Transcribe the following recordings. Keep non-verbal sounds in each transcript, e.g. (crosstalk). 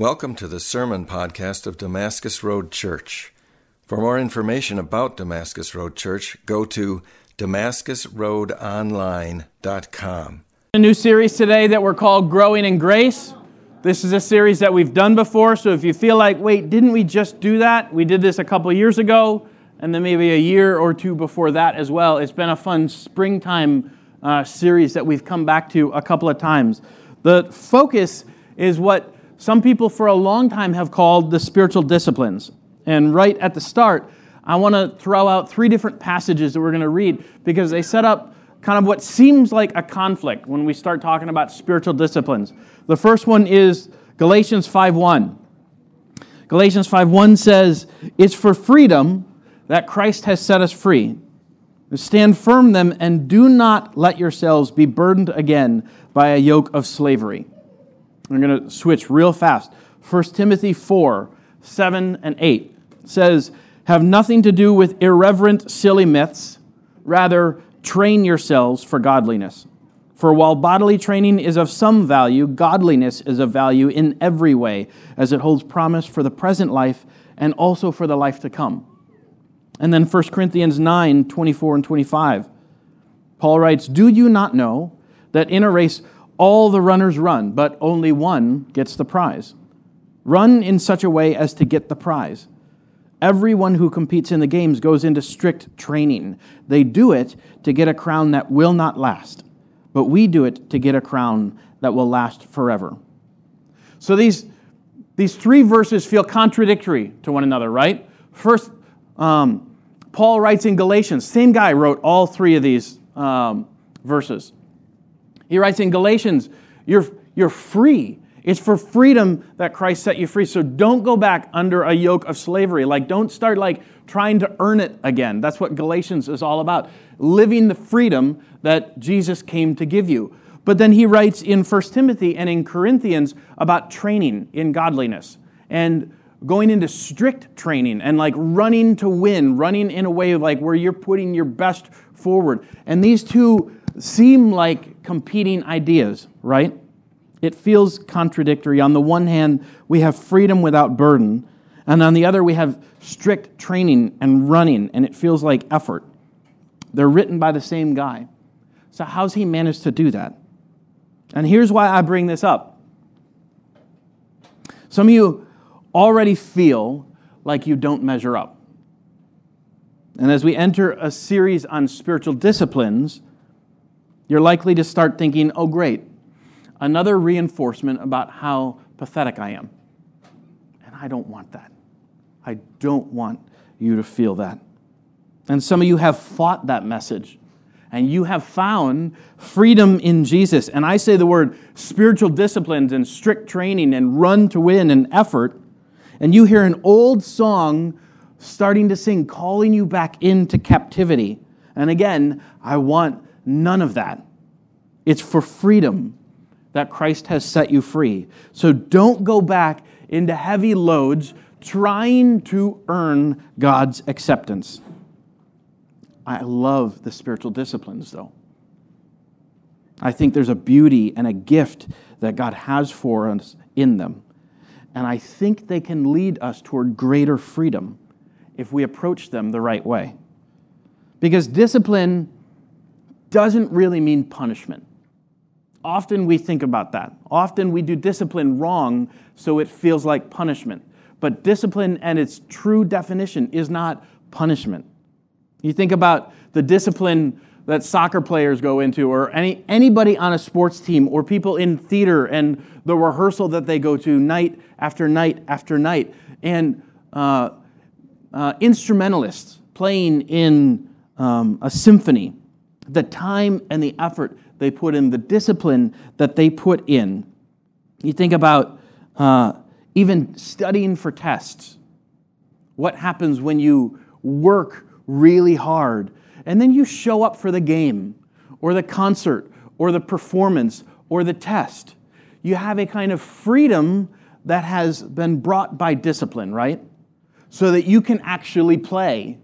Welcome to the sermon podcast of Damascus Road Church. For more information about Damascus Road Church, go to damascusroadonline.com. A new series today that we're called Growing in Grace. This is a series that we've done before, so if you feel like, wait, didn't we just do that? We did this a couple years ago, and then maybe a year or two before that as well. It's been a fun springtime uh, series that we've come back to a couple of times. The focus is what some people for a long time have called the spiritual disciplines. And right at the start, I want to throw out three different passages that we're going to read because they set up kind of what seems like a conflict when we start talking about spiritual disciplines. The first one is Galatians 5:1. Galatians 5:1 says, "It's for freedom that Christ has set us free. Stand firm then and do not let yourselves be burdened again by a yoke of slavery." I'm going to switch real fast. 1 Timothy 4 7 and 8 says, Have nothing to do with irreverent, silly myths. Rather, train yourselves for godliness. For while bodily training is of some value, godliness is of value in every way, as it holds promise for the present life and also for the life to come. And then 1 Corinthians 9 24 and 25. Paul writes, Do you not know that in a race all the runners run, but only one gets the prize. Run in such a way as to get the prize. Everyone who competes in the games goes into strict training. They do it to get a crown that will not last, but we do it to get a crown that will last forever. So these, these three verses feel contradictory to one another, right? First, um, Paul writes in Galatians, same guy wrote all three of these um, verses. He writes in Galatians, you're, you're free. It's for freedom that Christ set you free. So don't go back under a yoke of slavery. Like, don't start like trying to earn it again. That's what Galatians is all about. Living the freedom that Jesus came to give you. But then he writes in 1 Timothy and in Corinthians about training in godliness and going into strict training and like running to win, running in a way of like where you're putting your best forward. And these two seem like competing ideas, right? It feels contradictory. On the one hand, we have freedom without burden, and on the other, we have strict training and running, and it feels like effort. They're written by the same guy. So, how's he managed to do that? And here's why I bring this up. Some of you already feel like you don't measure up. And as we enter a series on spiritual disciplines, you're likely to start thinking, oh, great, another reinforcement about how pathetic I am. And I don't want that. I don't want you to feel that. And some of you have fought that message and you have found freedom in Jesus. And I say the word spiritual disciplines and strict training and run to win and effort, and you hear an old song starting to sing, calling you back into captivity. And again, I want None of that. It's for freedom that Christ has set you free. So don't go back into heavy loads trying to earn God's acceptance. I love the spiritual disciplines, though. I think there's a beauty and a gift that God has for us in them. And I think they can lead us toward greater freedom if we approach them the right way. Because discipline doesn't really mean punishment. Often we think about that. Often we do discipline wrong, so it feels like punishment. But discipline and its true definition is not punishment. You think about the discipline that soccer players go into, or any, anybody on a sports team, or people in theater and the rehearsal that they go to night after night after night, and uh, uh, instrumentalists playing in um, a symphony the time and the effort they put in, the discipline that they put in. You think about uh, even studying for tests. What happens when you work really hard and then you show up for the game or the concert or the performance or the test? You have a kind of freedom that has been brought by discipline, right? So that you can actually play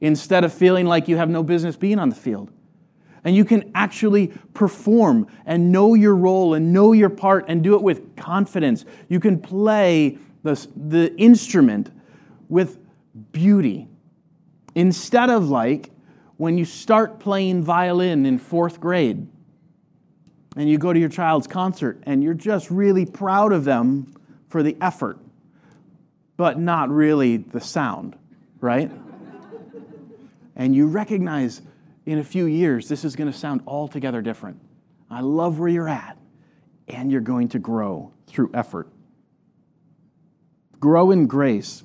instead of feeling like you have no business being on the field. And you can actually perform and know your role and know your part and do it with confidence. You can play the, the instrument with beauty. Instead of like when you start playing violin in fourth grade and you go to your child's concert and you're just really proud of them for the effort, but not really the sound, right? and you recognize in a few years this is going to sound altogether different. I love where you're at, and you're going to grow through effort. Grow in grace.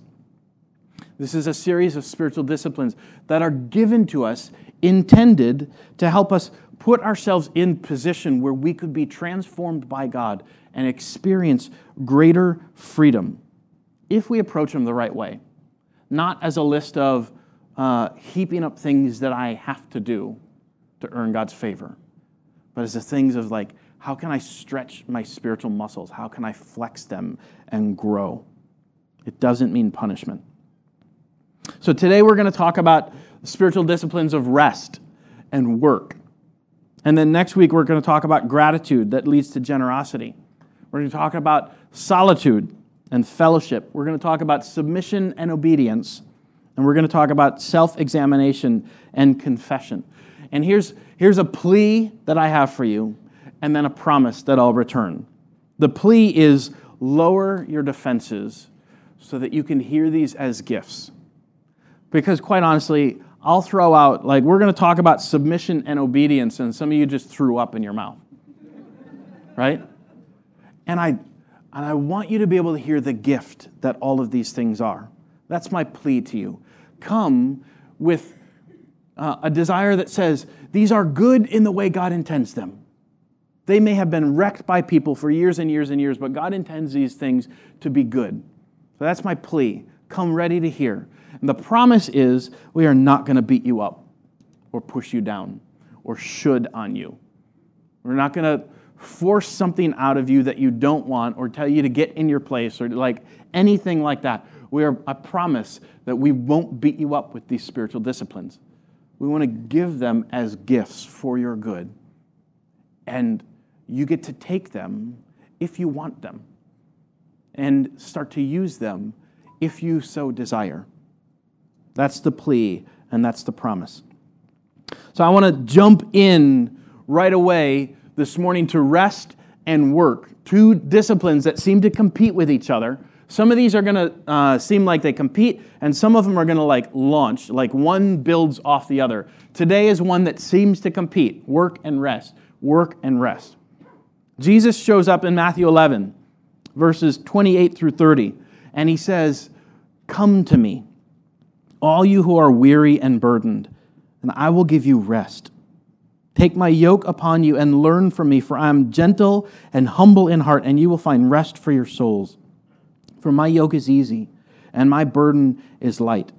This is a series of spiritual disciplines that are given to us, intended to help us put ourselves in position where we could be transformed by God and experience greater freedom if we approach them the right way. Not as a list of uh, heaping up things that I have to do to earn God's favor, but as the things of like, how can I stretch my spiritual muscles? How can I flex them and grow? It doesn't mean punishment. So today we're going to talk about spiritual disciplines of rest and work. And then next week we're going to talk about gratitude that leads to generosity. We're going to talk about solitude and fellowship. We're going to talk about submission and obedience. And we're going to talk about self examination and confession. And here's, here's a plea that I have for you, and then a promise that I'll return. The plea is lower your defenses so that you can hear these as gifts. Because, quite honestly, I'll throw out, like, we're going to talk about submission and obedience, and some of you just threw up in your mouth. right? And I, and I want you to be able to hear the gift that all of these things are. That's my plea to you. Come with uh, a desire that says, these are good in the way God intends them. They may have been wrecked by people for years and years and years, but God intends these things to be good. So that's my plea. Come ready to hear. And the promise is we are not going to beat you up or push you down or should on you. We're not going to force something out of you that you don't want or tell you to get in your place or like anything like that. We are I promise that we won't beat you up with these spiritual disciplines. We want to give them as gifts for your good. And you get to take them if you want them and start to use them if you so desire. That's the plea, and that's the promise. So I want to jump in right away this morning to rest and work, two disciplines that seem to compete with each other. Some of these are going to uh, seem like they compete, and some of them are going to like launch, like one builds off the other. Today is one that seems to compete work and rest, work and rest. Jesus shows up in Matthew 11 verses 28 through 30. And he says, Come to me, all you who are weary and burdened, and I will give you rest. Take my yoke upon you and learn from me, for I am gentle and humble in heart, and you will find rest for your souls. For my yoke is easy, and my burden is light.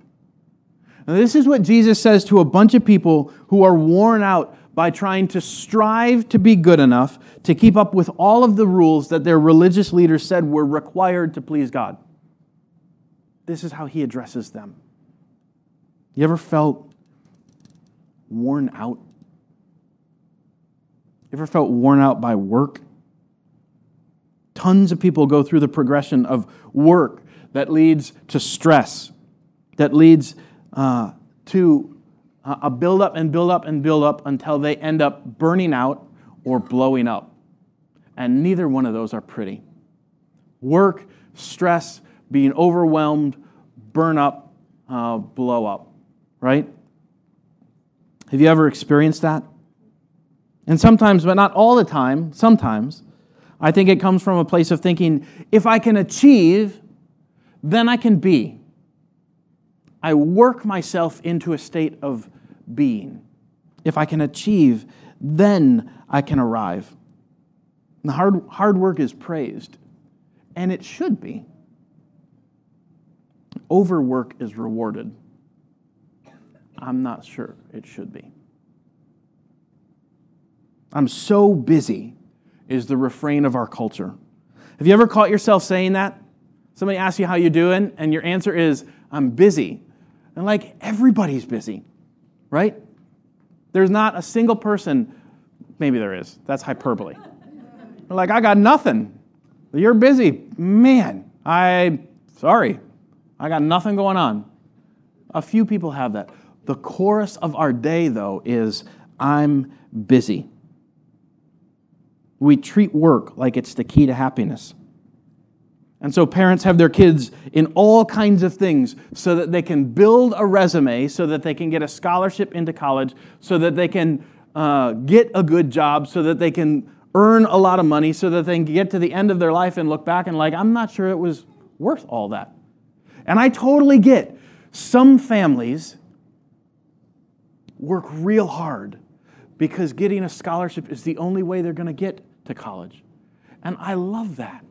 Now, this is what Jesus says to a bunch of people who are worn out by trying to strive to be good enough to keep up with all of the rules that their religious leaders said were required to please God. This is how he addresses them. You ever felt worn out? Ever felt worn out by work? Tons of people go through the progression of work that leads to stress, that leads uh, to a build up and build up and build up until they end up burning out or blowing up. And neither one of those are pretty. Work, stress, being overwhelmed, burn up, uh, blow up, right? Have you ever experienced that? And sometimes, but not all the time, sometimes, I think it comes from a place of thinking if I can achieve, then I can be. I work myself into a state of being. If I can achieve, then I can arrive. And the hard, hard work is praised, and it should be. Overwork is rewarded. I'm not sure it should be. I'm so busy is the refrain of our culture. Have you ever caught yourself saying that? Somebody asks you how you're doing, and your answer is, I'm busy. And like everybody's busy right? There's not a single person, maybe there is, that's hyperbole. Like, I got nothing. You're busy. Man, I, sorry, I got nothing going on. A few people have that. The chorus of our day, though, is I'm busy. We treat work like it's the key to happiness. And so parents have their kids in all kinds of things so that they can build a resume, so that they can get a scholarship into college, so that they can uh, get a good job, so that they can earn a lot of money, so that they can get to the end of their life and look back and, like, I'm not sure it was worth all that. And I totally get some families work real hard because getting a scholarship is the only way they're going to get to college. And I love that.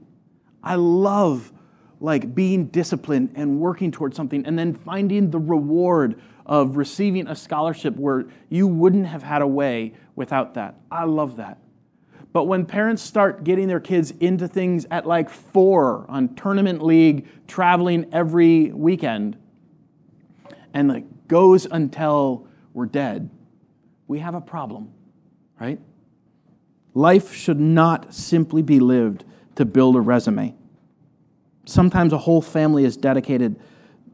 I love like being disciplined and working towards something and then finding the reward of receiving a scholarship where you wouldn't have had a way without that. I love that. But when parents start getting their kids into things at like four on tournament league, traveling every weekend, and like goes until we're dead, we have a problem, right? Life should not simply be lived to build a resume. Sometimes a whole family is dedicated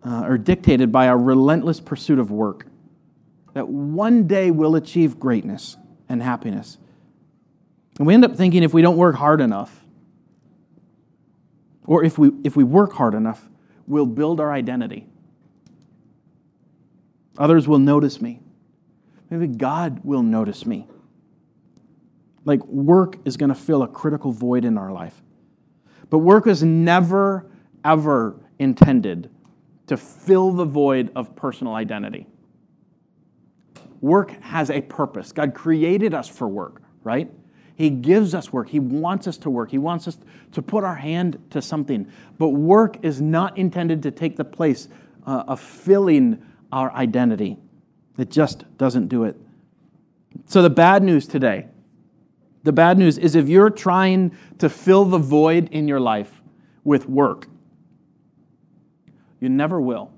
uh, or dictated by a relentless pursuit of work that one day will achieve greatness and happiness. And we end up thinking if we don't work hard enough, or if we, if we work hard enough, we'll build our identity. Others will notice me. Maybe God will notice me. Like work is going to fill a critical void in our life. But work was never, ever intended to fill the void of personal identity. Work has a purpose. God created us for work, right? He gives us work. He wants us to work. He wants us to put our hand to something. But work is not intended to take the place uh, of filling our identity. It just doesn't do it. So, the bad news today the bad news is if you're trying to fill the void in your life with work, you never will.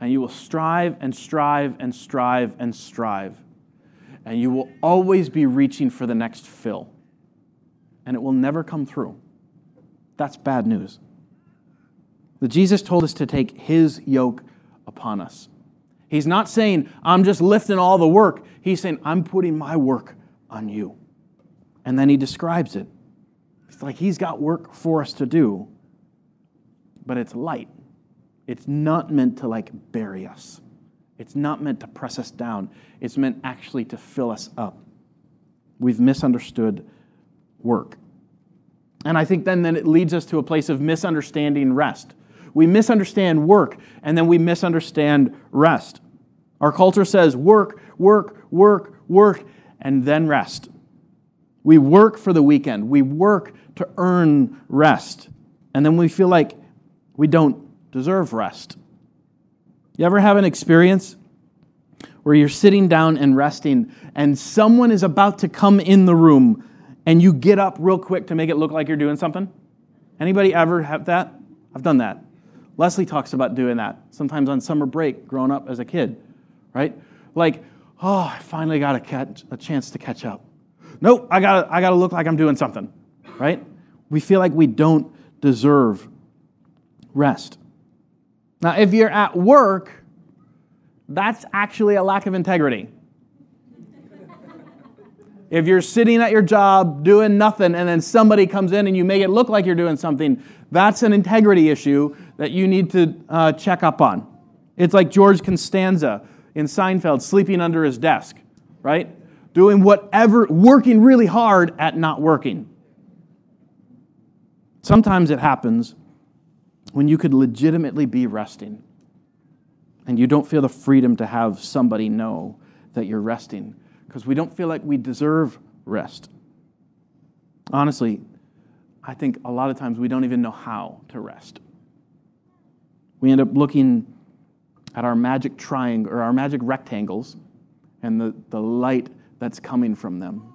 And you will strive and strive and strive and strive. And you will always be reaching for the next fill. And it will never come through. That's bad news. The Jesus told us to take his yoke upon us. He's not saying, I'm just lifting all the work. He's saying, I'm putting my work on you. And then he describes it. It's like he's got work for us to do, but it's light. It's not meant to like bury us. It's not meant to press us down. It's meant actually to fill us up. We've misunderstood work. And I think then, then it leads us to a place of misunderstanding rest. We misunderstand work, and then we misunderstand rest. Our culture says work, work, work, work, and then rest. We work for the weekend. We work to earn rest. And then we feel like we don't deserve rest. You ever have an experience where you're sitting down and resting and someone is about to come in the room and you get up real quick to make it look like you're doing something? Anybody ever have that? I've done that. Leslie talks about doing that sometimes on summer break growing up as a kid, right? Like oh, I finally got a, catch, a chance to catch up. Nope, I gotta, I gotta look like I'm doing something, right? We feel like we don't deserve rest. Now, if you're at work, that's actually a lack of integrity. if you're sitting at your job doing nothing and then somebody comes in and you make it look like you're doing something, that's an integrity issue that you need to uh, check up on. It's like George Costanza in Seinfeld sleeping under his desk, right? Doing whatever, working really hard at not working. Sometimes it happens when you could legitimately be resting and you don't feel the freedom to have somebody know that you're resting because we don't feel like we deserve rest. Honestly, I think a lot of times we don't even know how to rest. We end up looking at our magic triangle or our magic rectangles and the, the light that's coming from them.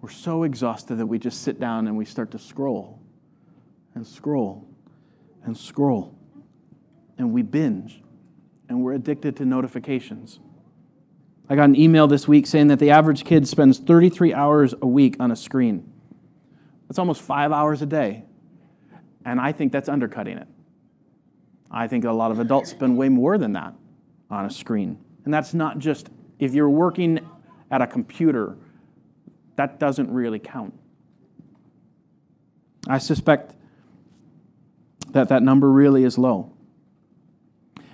We're so exhausted that we just sit down and we start to scroll and scroll and scroll. And we binge and we're addicted to notifications. I got an email this week saying that the average kid spends 33 hours a week on a screen. That's almost five hours a day. And I think that's undercutting it. I think a lot of adults spend way more than that on a screen. And that's not just if you're working at a computer, that doesn't really count. I suspect that that number really is low.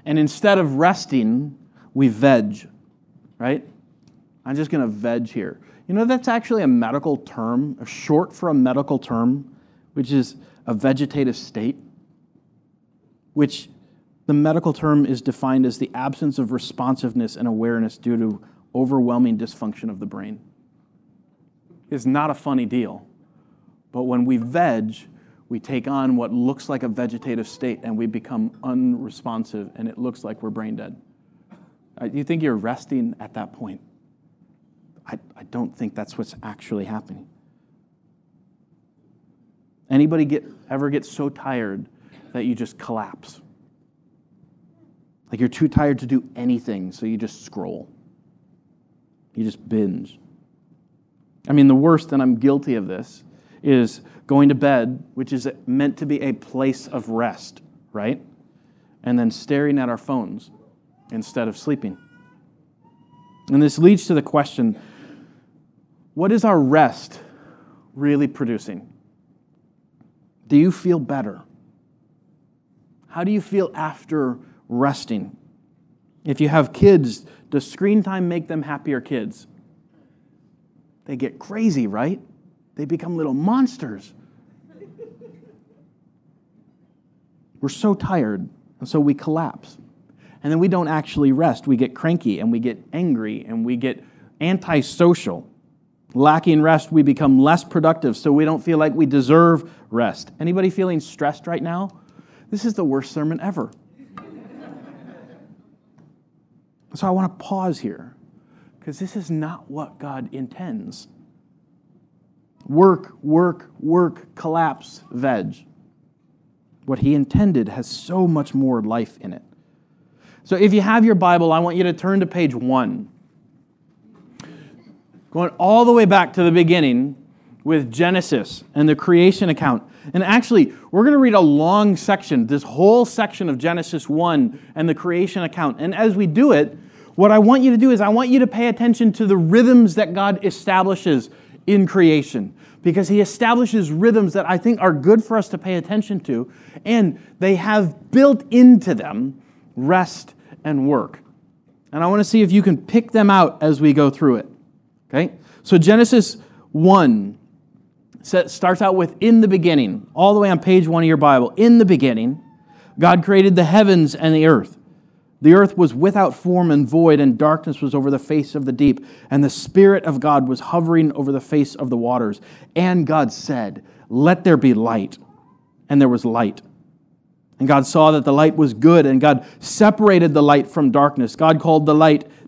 And instead of resting, we veg, right? I'm just going to veg here. You know, that's actually a medical term, a short for a medical term, which is a vegetative state, which the medical term is defined as the absence of responsiveness and awareness due to overwhelming dysfunction of the brain. It's not a funny deal. But when we veg, we take on what looks like a vegetative state and we become unresponsive and it looks like we're brain dead. Uh, you think you're resting at that point? I, I don't think that's what's actually happening. Anybody get, ever get so tired that you just collapse? Like you're too tired to do anything, so you just scroll. You just binge. I mean, the worst, and I'm guilty of this, is going to bed, which is meant to be a place of rest, right? And then staring at our phones instead of sleeping. And this leads to the question what is our rest really producing? Do you feel better? How do you feel after resting? If you have kids, does screen time make them happier kids? They get crazy, right? They become little monsters. We're so tired, and so we collapse. And then we don't actually rest. We get cranky and we get angry and we get antisocial. Lacking rest, we become less productive, so we don't feel like we deserve rest. Anybody feeling stressed right now? This is the worst sermon ever. (laughs) so I want to pause here because this is not what God intends. Work, work, work, collapse, veg. What he intended has so much more life in it. So if you have your Bible, I want you to turn to page one. Going all the way back to the beginning with Genesis and the creation account. And actually, we're going to read a long section, this whole section of Genesis 1 and the creation account. And as we do it, what I want you to do is I want you to pay attention to the rhythms that God establishes in creation because he establishes rhythms that I think are good for us to pay attention to, and they have built into them rest and work. And I want to see if you can pick them out as we go through it. Okay? So Genesis 1 starts out with in the beginning, all the way on page 1 of your Bible. In the beginning, God created the heavens and the earth. The earth was without form and void, and darkness was over the face of the deep, and the Spirit of God was hovering over the face of the waters. And God said, Let there be light. And there was light. And God saw that the light was good, and God separated the light from darkness. God called the light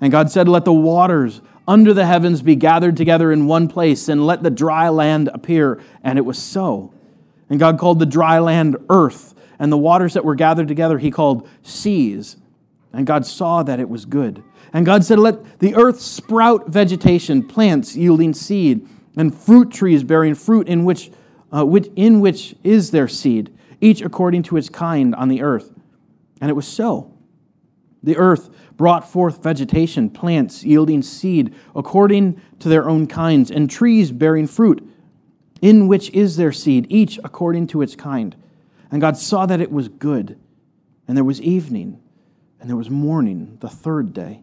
And God said, Let the waters under the heavens be gathered together in one place, and let the dry land appear. And it was so. And God called the dry land earth and the waters that were gathered together he called seas. And God saw that it was good. And God said, Let the earth sprout vegetation, plants yielding seed, and fruit trees bearing fruit in which, uh, which, in which is their seed, each according to its kind on the earth. And it was so. The earth brought forth vegetation, plants yielding seed according to their own kinds, and trees bearing fruit, in which is their seed, each according to its kind. And God saw that it was good. And there was evening, and there was morning, the third day.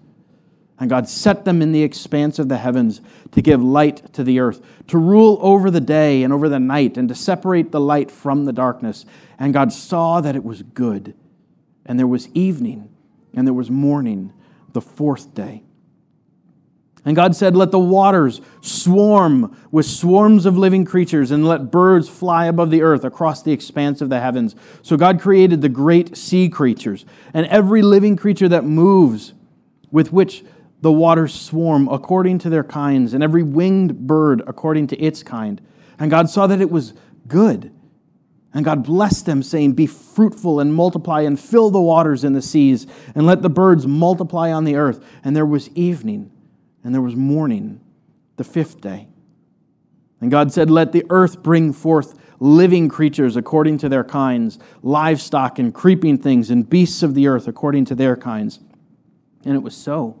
And God set them in the expanse of the heavens to give light to the earth, to rule over the day and over the night, and to separate the light from the darkness. And God saw that it was good. And there was evening, and there was morning, the fourth day. And God said, Let the waters swarm with swarms of living creatures, and let birds fly above the earth across the expanse of the heavens. So God created the great sea creatures, and every living creature that moves, with which the waters swarm according to their kinds, and every winged bird according to its kind. And God saw that it was good. And God blessed them, saying, Be fruitful and multiply, and fill the waters in the seas, and let the birds multiply on the earth. And there was evening and there was morning, the fifth day. And God said, Let the earth bring forth living creatures according to their kinds, livestock and creeping things, and beasts of the earth according to their kinds. And it was so.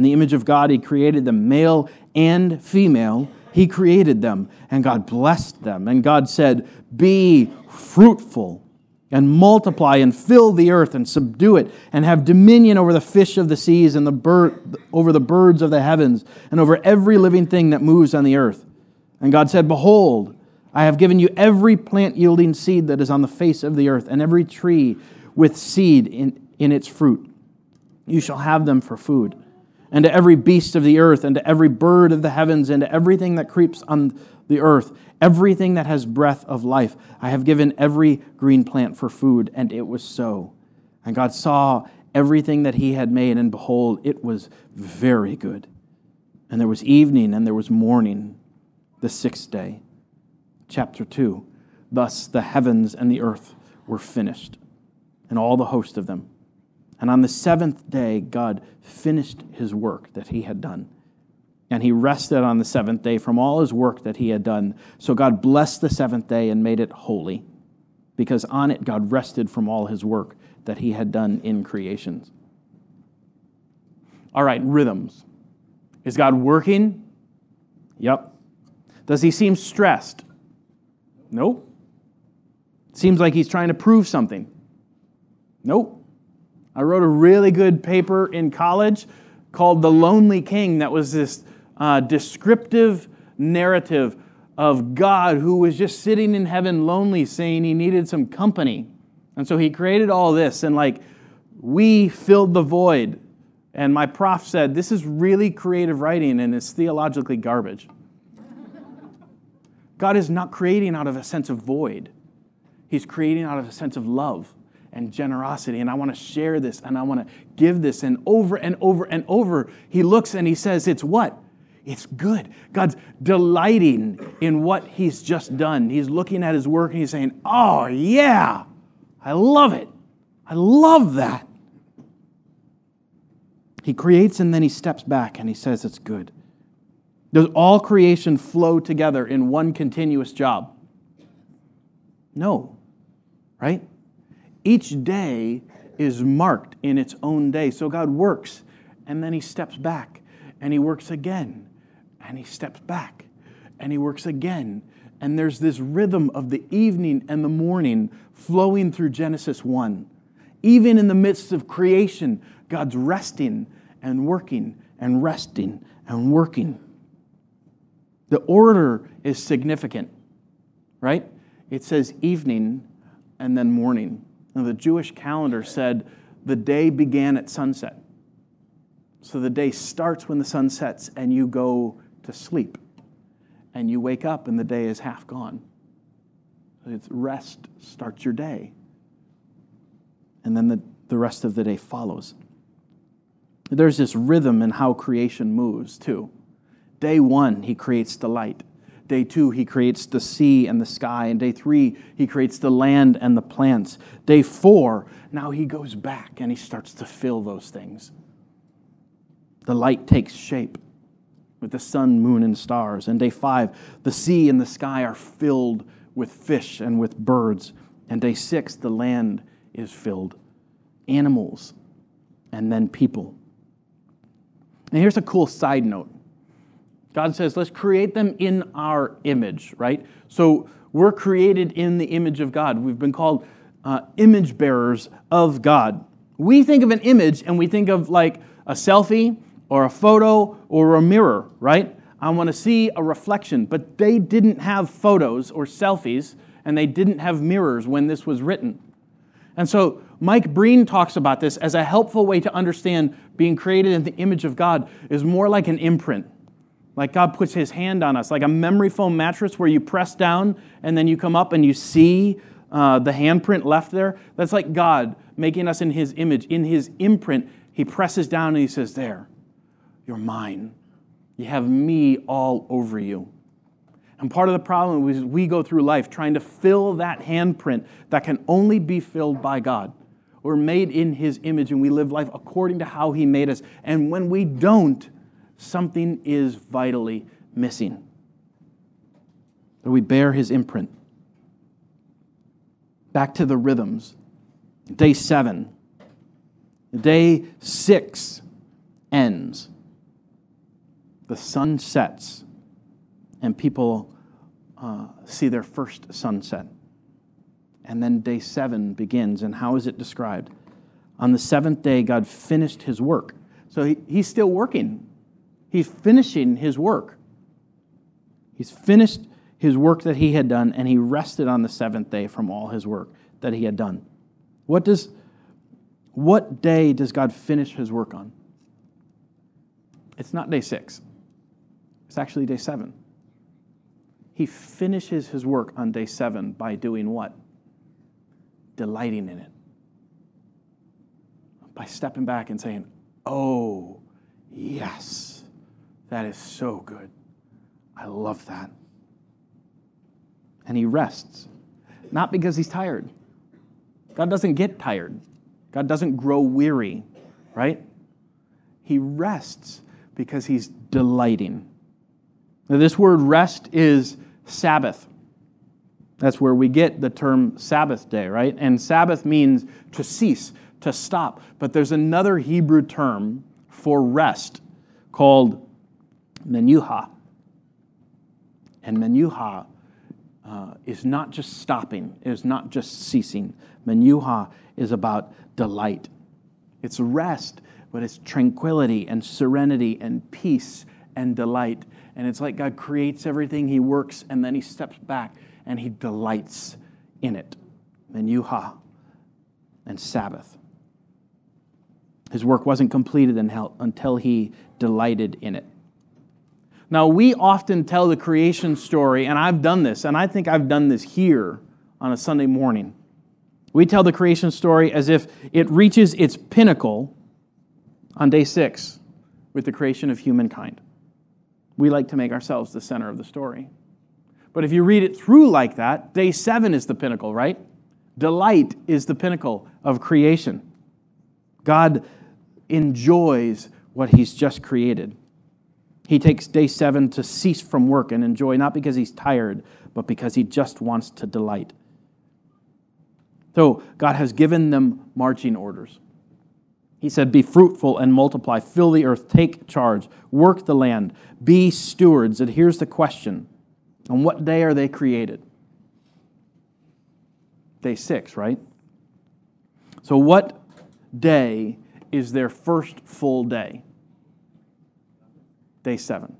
In the image of God, he created them, male and female. He created them, and God blessed them. And God said, Be fruitful and multiply and fill the earth and subdue it and have dominion over the fish of the seas and the bird, over the birds of the heavens and over every living thing that moves on the earth. And God said, Behold, I have given you every plant yielding seed that is on the face of the earth and every tree with seed in, in its fruit. You shall have them for food. And to every beast of the earth, and to every bird of the heavens, and to everything that creeps on the earth, everything that has breath of life. I have given every green plant for food, and it was so. And God saw everything that he had made, and behold, it was very good. And there was evening, and there was morning, the sixth day. Chapter 2 Thus the heavens and the earth were finished, and all the host of them. And on the seventh day, God finished his work that he had done and he rested on the seventh day from all his work that he had done. So God blessed the seventh day and made it holy, because on it God rested from all his work that he had done in creations. All right, rhythms. Is God working? Yep. Does he seem stressed? Nope. Seems like he's trying to prove something. Nope. I wrote a really good paper in college called The Lonely King that was this uh, descriptive narrative of God who was just sitting in heaven lonely, saying he needed some company. And so he created all this, and like we filled the void. And my prof said, This is really creative writing, and it's theologically garbage. God is not creating out of a sense of void, He's creating out of a sense of love and generosity. And I want to share this and I want to give this. And over and over and over, He looks and He says, It's what? It's good. God's delighting in what He's just done. He's looking at His work and He's saying, Oh, yeah, I love it. I love that. He creates and then He steps back and He says, It's good. Does all creation flow together in one continuous job? No, right? Each day is marked in its own day. So God works and then He steps back and He works again and he steps back and he works again. And there's this rhythm of the evening and the morning flowing through Genesis 1. Even in the midst of creation, God's resting and working and resting and working. The order is significant, right? It says evening and then morning. Now, the Jewish calendar said the day began at sunset. So the day starts when the sun sets and you go to sleep. And you wake up and the day is half gone. It's rest starts your day. And then the, the rest of the day follows. There's this rhythm in how creation moves, too. Day one, he creates the light. Day two, he creates the sea and the sky. And day three, he creates the land and the plants. Day four, now he goes back and he starts to fill those things. The light takes shape with the sun, moon, and stars. And day five, the sea and the sky are filled with fish and with birds. And day six, the land is filled, animals, and then people. And here's a cool side note God says, let's create them in our image, right? So we're created in the image of God. We've been called uh, image bearers of God. We think of an image and we think of like a selfie or a photo or a mirror, right? I want to see a reflection. But they didn't have photos or selfies and they didn't have mirrors when this was written. And so Mike Breen talks about this as a helpful way to understand being created in the image of God is more like an imprint. Like God puts his hand on us, like a memory foam mattress where you press down and then you come up and you see uh, the handprint left there. That's like God making us in his image. In his imprint, he presses down and he says, There, you're mine. You have me all over you. And part of the problem is we go through life trying to fill that handprint that can only be filled by God. We're made in His image and we live life according to how He made us. And when we don't, something is vitally missing. That we bear His imprint. Back to the rhythms. Day seven. Day six ends. The sun sets and people uh, see their first sunset. And then day seven begins. And how is it described? On the seventh day, God finished his work. So he, he's still working, he's finishing his work. He's finished his work that he had done, and he rested on the seventh day from all his work that he had done. What does what day does God finish his work on? It's not day six. It's actually day seven. He finishes his work on day seven by doing what? Delighting in it. By stepping back and saying, Oh, yes, that is so good. I love that. And he rests, not because he's tired. God doesn't get tired, God doesn't grow weary, right? He rests because he's delighting. Now, this word rest is Sabbath. That's where we get the term Sabbath day, right? And Sabbath means to cease, to stop. But there's another Hebrew term for rest called menuha. And menuha uh, is not just stopping, it is not just ceasing. Menuha is about delight. It's rest, but it's tranquility and serenity and peace and delight. And it's like God creates everything, He works, and then He steps back and He delights in it. Menuha and Sabbath. His work wasn't completed until He delighted in it. Now, we often tell the creation story, and I've done this, and I think I've done this here on a Sunday morning. We tell the creation story as if it reaches its pinnacle on day six with the creation of humankind we like to make ourselves the center of the story. But if you read it through like that, day seven is the pinnacle, right? Delight is the pinnacle of creation. God enjoys what He's just created. He takes day seven to cease from work and enjoy, not because He's tired, but because He just wants to delight. So God has given them marching orders. He said, Be fruitful and multiply, fill the earth, take charge, work the land, be stewards. And here's the question On what day are they created? Day six, right? So, what day is their first full day? Day seven.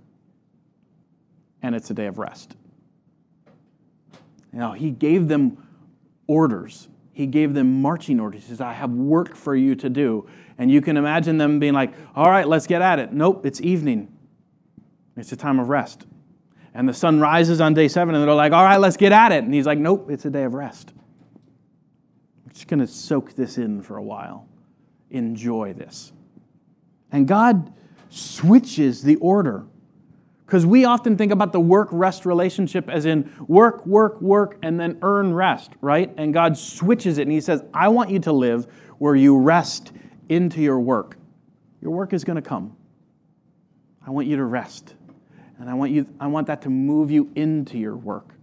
And it's a day of rest. Now, he gave them orders. He gave them marching orders. He says, I have work for you to do. And you can imagine them being like, all right, let's get at it. Nope, it's evening. It's a time of rest. And the sun rises on day seven, and they're like, all right, let's get at it. And he's like, nope, it's a day of rest. I'm just going to soak this in for a while. Enjoy this. And God switches the order. Because we often think about the work rest relationship as in work, work, work, and then earn rest, right? And God switches it and He says, I want you to live where you rest into your work. Your work is going to come. I want you to rest. And I want, you, I want that to move you into your work.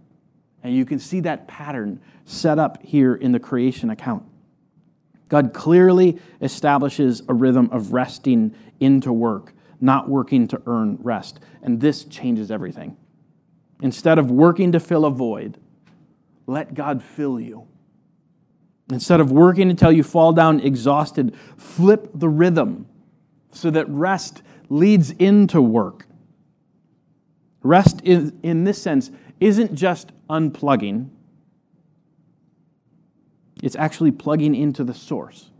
And you can see that pattern set up here in the creation account. God clearly establishes a rhythm of resting into work not working to earn rest. And this changes everything. Instead of working to fill a void, let God fill you. Instead of working until you fall down exhausted, flip the rhythm so that rest leads into work. Rest, in, this sense, isn't just unplugging, it's actually plugging into the source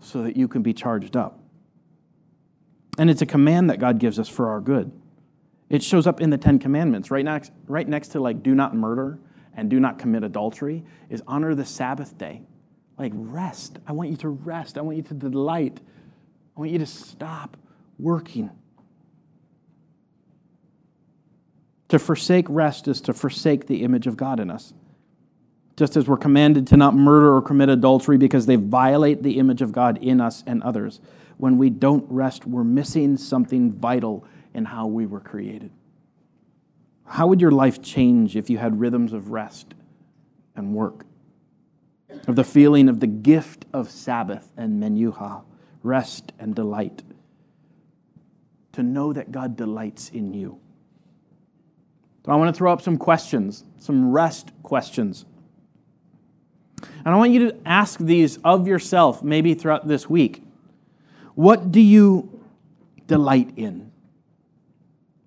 so that you can be charged up. And it's a command that God gives us for our good. It shows up in the Ten Commandments. Right next, right next to like do not murder and do not commit adultery is honor the Sabbath day. Like rest. I want you to rest. I want you to delight. I want you to stop working. To forsake rest is to forsake the image of God in us. Just as we're commanded to not murder or commit adultery because they violate the image of God in us and others when we don't rest, we're missing something vital in how we were created. How would your life change if you had rhythms of rest and work? Of the feeling of the gift of Sabbath and menuha, rest and delight. To know that God delights in you. So I want to throw up some questions, some rest questions. And I want you to ask these of yourself maybe throughout this week. What do you delight in?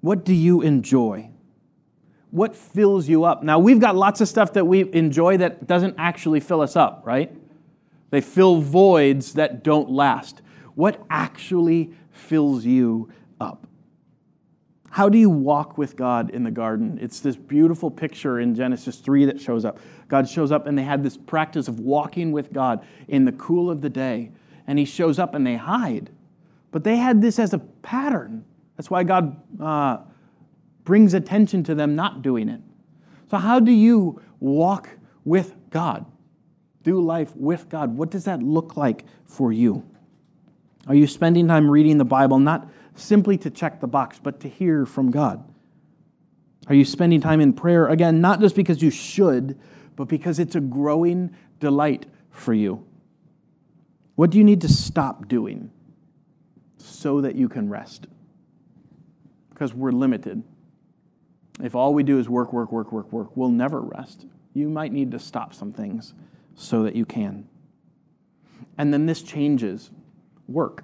What do you enjoy? What fills you up? Now, we've got lots of stuff that we enjoy that doesn't actually fill us up, right? They fill voids that don't last. What actually fills you up? How do you walk with God in the garden? It's this beautiful picture in Genesis 3 that shows up. God shows up, and they had this practice of walking with God in the cool of the day and he shows up and they hide. But they had this as a pattern. That's why God uh, brings attention to them not doing it. So, how do you walk with God? Do life with God? What does that look like for you? Are you spending time reading the Bible not simply to check the box, but to hear from God? Are you spending time in prayer? Again, not just because you should, but because it's a growing delight for you. What do you need to stop doing so that you can rest? Because we're limited. If all we do is work, work, work, work, work, we'll never rest. You might need to stop some things so that you can. And then this changes work.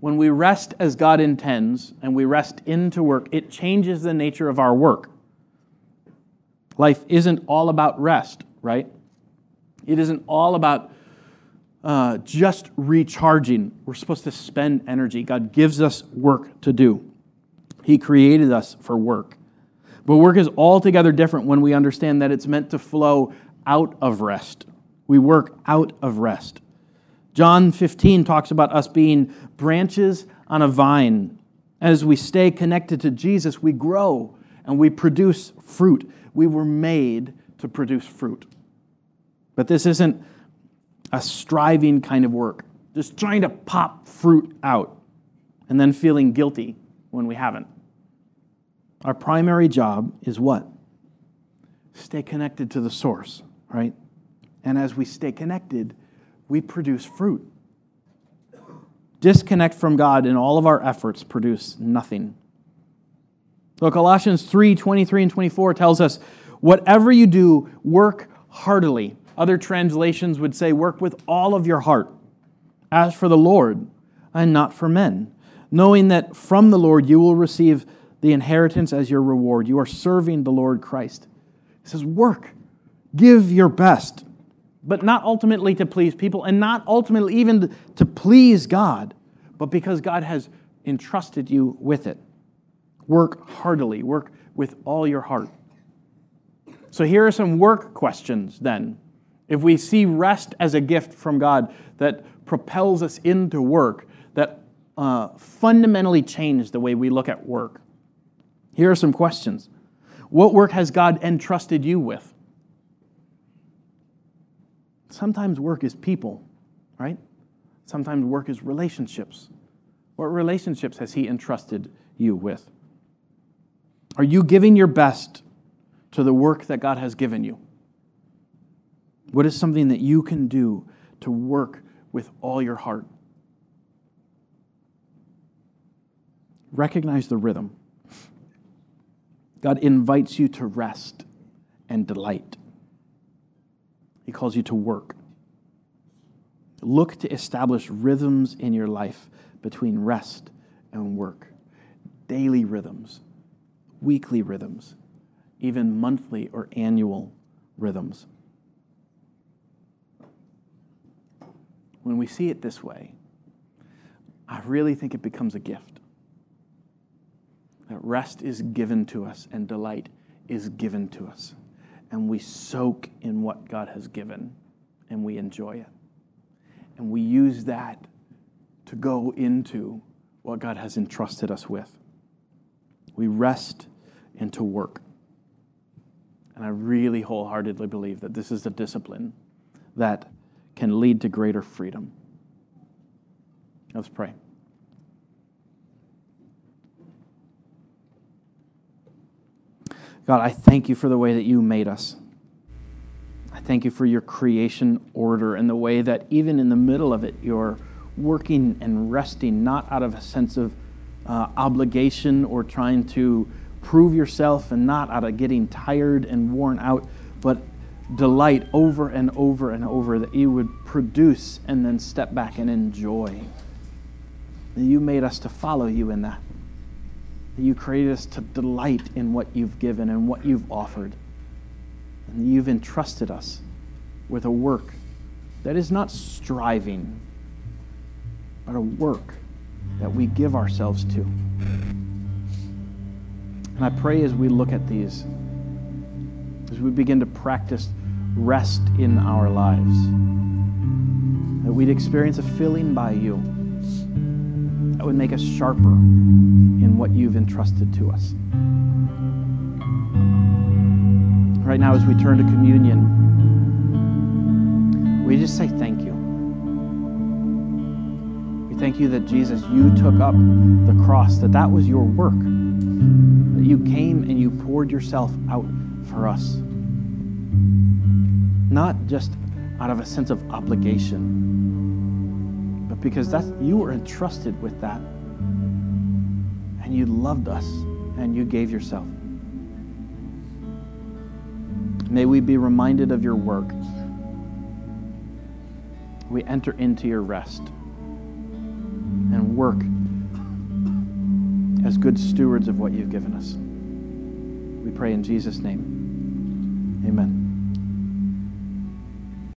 When we rest as God intends and we rest into work, it changes the nature of our work. Life isn't all about rest, right? It isn't all about uh, just recharging. We're supposed to spend energy. God gives us work to do. He created us for work. But work is altogether different when we understand that it's meant to flow out of rest. We work out of rest. John 15 talks about us being branches on a vine. As we stay connected to Jesus, we grow and we produce fruit. We were made to produce fruit. But this isn't a striving kind of work, just trying to pop fruit out and then feeling guilty when we haven't. Our primary job is what? Stay connected to the source, right? And as we stay connected, we produce fruit. Disconnect from God and all of our efforts produce nothing. So Colossians 3 23 and 24 tells us, Whatever you do, work heartily other translations would say, Work with all of your heart, as for the Lord, and not for men, knowing that from the Lord you will receive the inheritance as your reward. You are serving the Lord Christ. He says, Work, give your best, but not ultimately to please people, and not ultimately even to please God, but because God has entrusted you with it. Work heartily, work with all your heart. So here are some work questions then if we see rest as a gift from God that propels us into work, that uh, fundamentally change the way we look at work. Here are some questions What work has God entrusted you with? Sometimes work is people, right? Sometimes work is relationships. What relationships has He entrusted you with? Are you giving your best to the work that God has given you? What is something that you can do to work with all your heart? Recognize the rhythm. God invites you to rest and delight. He calls you to work. Look to establish rhythms in your life between rest and work, daily rhythms, weekly rhythms, even monthly or annual rhythms. When we see it this way, I really think it becomes a gift. That rest is given to us and delight is given to us. And we soak in what God has given and we enjoy it. And we use that to go into what God has entrusted us with. We rest into work. And I really wholeheartedly believe that this is a discipline that can lead to greater freedom. Let's pray. God, I thank you for the way that you made us. I thank you for your creation order and the way that even in the middle of it, you're working and resting, not out of a sense of uh, obligation or trying to prove yourself and not out of getting tired and worn out, but delight over and over and over that you would produce and then step back and enjoy. That you made us to follow you in that. That you created us to delight in what you've given and what you've offered. And you've entrusted us with a work that is not striving, but a work that we give ourselves to. And I pray as we look at these, as we begin to practice rest in our lives, that we'd experience a filling by you that would make us sharper in what you've entrusted to us. Right now, as we turn to communion, we just say thank you. We thank you that Jesus, you took up the cross, that that was your work, that you came and you poured yourself out for us. Not just out of a sense of obligation, but because that's, you were entrusted with that. And you loved us and you gave yourself. May we be reminded of your work. We enter into your rest and work as good stewards of what you've given us. We pray in Jesus' name. Amen.